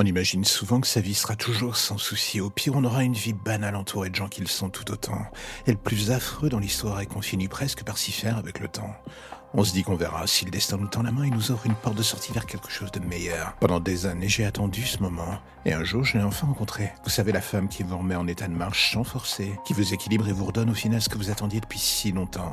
On imagine souvent que sa vie sera toujours sans souci. Au pire, on aura une vie banale entourée de gens qui le sont tout autant. Et le plus affreux dans l'histoire est qu'on finit presque par s'y faire avec le temps. On se dit qu'on verra si le destin nous tend la main et nous offre une porte de sortie vers quelque chose de meilleur. Pendant des années, j'ai attendu ce moment. Et un jour, je l'ai enfin rencontré. Vous savez, la femme qui vous remet en état de marche sans forcer, qui vous équilibre et vous redonne au final ce que vous attendiez depuis si longtemps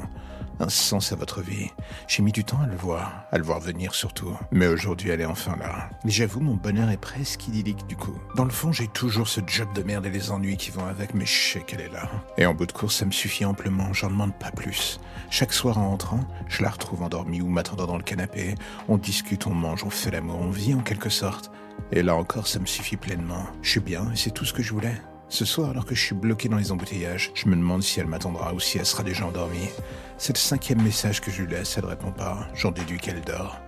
un sens à votre vie. J'ai mis du temps à le voir, à le voir venir surtout. Mais aujourd'hui, elle est enfin là. Mais j'avoue, mon bonheur est presque idyllique du coup. Dans le fond, j'ai toujours ce job de merde et les ennuis qui vont avec, mais je sais qu'elle est là. Et en bout de course, ça me suffit amplement, j'en demande pas plus. Chaque soir en entrant, je la retrouve endormie ou m'attendant dans le canapé. On discute, on mange, on fait l'amour, on vit en quelque sorte. Et là encore, ça me suffit pleinement. Je suis bien et c'est tout ce que je voulais. Ce soir, alors que je suis bloqué dans les embouteillages, je me demande si elle m'attendra ou si elle sera déjà endormie. C'est le cinquième message que je lui laisse, elle répond pas. J'en déduis qu'elle dort.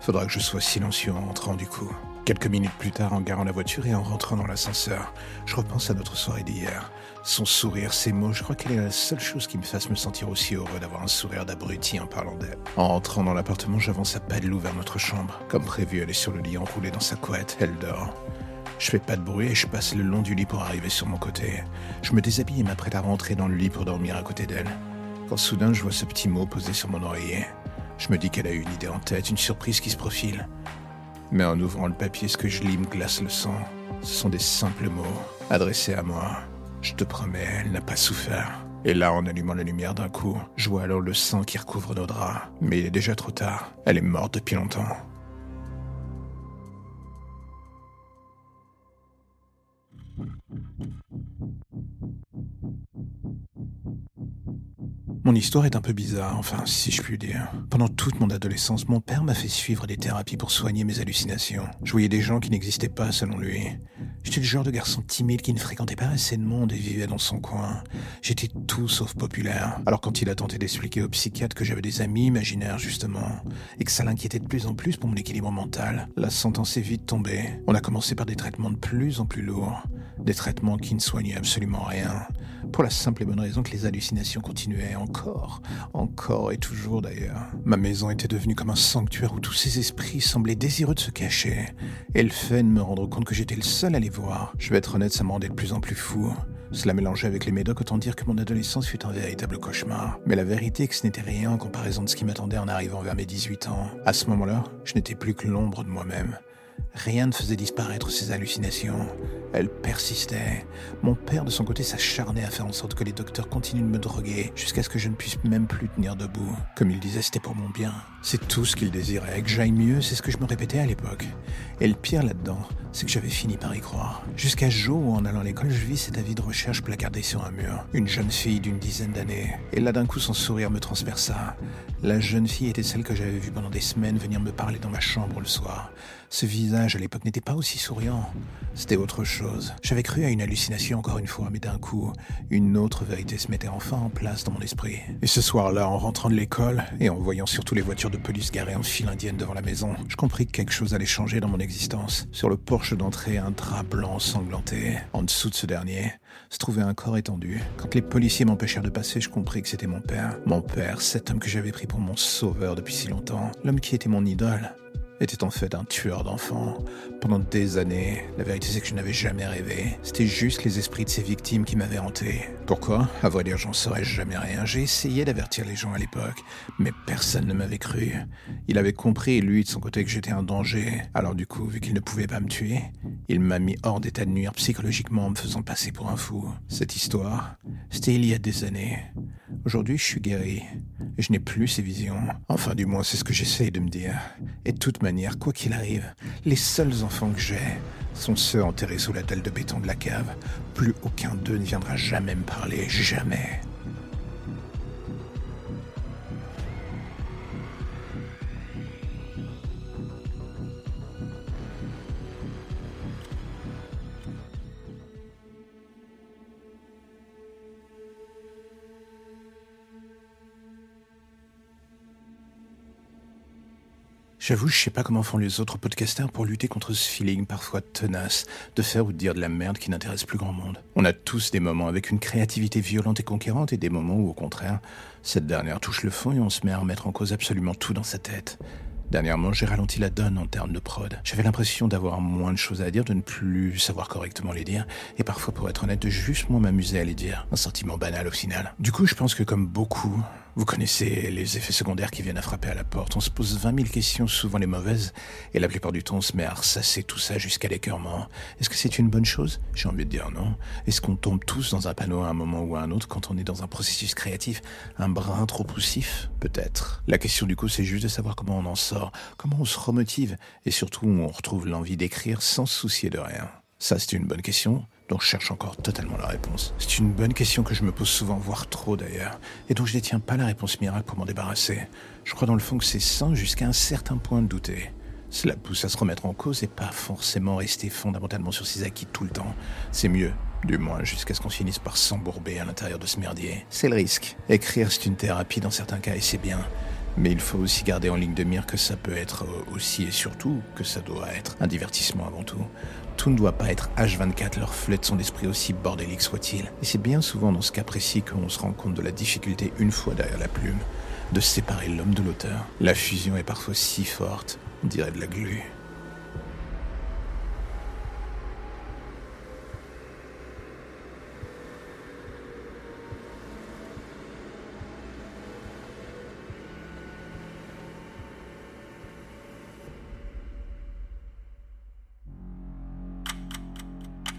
Faudra que je sois silencieux en rentrant du coup. Quelques minutes plus tard, en garant la voiture et en rentrant dans l'ascenseur, je repense à notre soirée d'hier. Son sourire, ses mots, je crois qu'elle est la seule chose qui me fasse me sentir aussi heureux d'avoir un sourire d'abruti en parlant d'elle. En rentrant dans l'appartement, j'avance à pas de loup vers notre chambre. Comme prévu, elle est sur le lit enroulée dans sa couette, elle dort. Je fais pas de bruit et je passe le long du lit pour arriver sur mon côté. Je me déshabille et m'apprête à rentrer dans le lit pour dormir à côté d'elle. Quand soudain je vois ce petit mot posé sur mon oreiller, je me dis qu'elle a une idée en tête, une surprise qui se profile. Mais en ouvrant le papier, ce que je lis me glace le sang. Ce sont des simples mots adressés à moi. Je te promets, elle n'a pas souffert. Et là, en allumant la lumière d'un coup, je vois alors le sang qui recouvre nos draps. Mais il est déjà trop tard. Elle est morte depuis longtemps. Mon histoire est un peu bizarre, enfin, si je puis dire. Pendant toute mon adolescence, mon père m'a fait suivre des thérapies pour soigner mes hallucinations. Je voyais des gens qui n'existaient pas selon lui. J'étais le genre de garçon timide qui ne fréquentait pas assez de monde et vivait dans son coin. J'étais tout sauf populaire. Alors quand il a tenté d'expliquer au psychiatre que j'avais des amis imaginaires justement, et que ça l'inquiétait de plus en plus pour mon équilibre mental, la sentence est vite tombée. On a commencé par des traitements de plus en plus lourds. Des traitements qui ne soignaient absolument rien. Pour la simple et bonne raison que les hallucinations continuaient encore, encore et toujours d'ailleurs. Ma maison était devenue comme un sanctuaire où tous ces esprits semblaient désireux de se cacher. Et le fait de me rendre compte que j'étais le seul à les voir, je vais être honnête, ça me rendait de plus en plus fou. Cela mélangeait avec les médocs, autant dire que mon adolescence fut un véritable cauchemar. Mais la vérité est que ce n'était rien en comparaison de ce qui m'attendait en arrivant vers mes 18 ans. À ce moment-là, je n'étais plus que l'ombre de moi-même. Rien ne faisait disparaître ces hallucinations. Elles persistaient. Mon père, de son côté, s'acharnait à faire en sorte que les docteurs continuent de me droguer jusqu'à ce que je ne puisse même plus tenir debout. Comme il disait, c'était pour mon bien. C'est tout ce qu'il désirait. Que j'aille mieux, c'est ce que je me répétais à l'époque. Et le pire là-dedans, c'est que j'avais fini par y croire. Jusqu'à jour où, en allant à l'école, je vis cet avis de recherche placardé sur un mur. Une jeune fille d'une dizaine d'années. Et là, d'un coup, son sourire me transperça. La jeune fille était celle que j'avais vue pendant des semaines venir me parler dans ma chambre le soir. Ce visage à l'époque n'était pas aussi souriant. C'était autre chose. J'avais cru à une hallucination encore une fois, mais d'un coup, une autre vérité se mettait enfin en place dans mon esprit. Et ce soir-là, en rentrant de l'école et en voyant surtout les voitures de police garées en file indienne devant la maison, je compris que quelque chose allait changer dans mon existence. Sur le porche d'entrée, un drap blanc sanglanté. En dessous de ce dernier, se trouvait un corps étendu. Quand les policiers m'empêchèrent de passer, je compris que c'était mon père. Mon père, cet homme que j'avais pris pour mon sauveur depuis si longtemps. L'homme qui était mon idole était en fait un tueur d'enfants. Pendant des années, la vérité c'est que je n'avais jamais rêvé. C'était juste les esprits de ses victimes qui m'avaient hanté. Pourquoi? À vrai dire, j'en saurais jamais rien. J'ai essayé d'avertir les gens à l'époque, mais personne ne m'avait cru. Il avait compris, lui, de son côté, que j'étais un danger. Alors du coup, vu qu'il ne pouvait pas me tuer, il m'a mis hors d'état de nuire psychologiquement en me faisant passer pour un fou. Cette histoire, c'était il y a des années. Aujourd'hui, je suis guéri. Et je n'ai plus ces visions. Enfin, du moins, c'est ce que j'essaye de me dire. Et de toute manière, quoi qu'il arrive, les seuls enfants que j'ai sont ceux enterrés sous la dalle de béton de la cave. Plus aucun d'eux ne viendra jamais me parler. Jamais. J'avoue, je sais pas comment font les autres podcasters pour lutter contre ce feeling parfois tenace de faire ou de dire de la merde qui n'intéresse plus grand monde. On a tous des moments avec une créativité violente et conquérante et des moments où, au contraire, cette dernière touche le fond et on se met à remettre en cause absolument tout dans sa tête. Dernièrement, j'ai ralenti la donne en termes de prod. J'avais l'impression d'avoir moins de choses à dire, de ne plus savoir correctement les dire, et parfois, pour être honnête, de juste moins m'amuser à les dire. Un sentiment banal au final. Du coup, je pense que comme beaucoup, vous connaissez les effets secondaires qui viennent à frapper à la porte. On se pose 20 000 questions, souvent les mauvaises, et la plupart du temps, on se met à ressasser tout ça jusqu'à l'écœurement. Est-ce que c'est une bonne chose? J'ai envie de dire non. Est-ce qu'on tombe tous dans un panneau à un moment ou à un autre quand on est dans un processus créatif un brin trop poussif? Peut-être. La question du coup, c'est juste de savoir comment on en sort, comment on se remotive, et surtout où on retrouve l'envie d'écrire sans se soucier de rien. Ça, c'est une bonne question dont je cherche encore totalement la réponse. C'est une bonne question que je me pose souvent, voire trop d'ailleurs, et dont je détiens pas la réponse miracle pour m'en débarrasser. Je crois dans le fond que c'est sain jusqu'à un certain point de douter. Cela pousse à se remettre en cause et pas forcément rester fondamentalement sur ses acquis tout le temps. C'est mieux, du moins jusqu'à ce qu'on finisse par s'embourber à l'intérieur de ce merdier. C'est le risque. Écrire, c'est une thérapie dans certains cas et c'est bien. Mais il faut aussi garder en ligne de mire que ça peut être aussi et surtout que ça doit être un divertissement avant tout. Tout ne doit pas être H24, leur de son esprit aussi bordélique soit-il. Et c'est bien souvent dans ce cas précis qu'on se rend compte de la difficulté, une fois derrière la plume, de séparer l'homme de l'auteur. La fusion est parfois si forte, on dirait de la glu.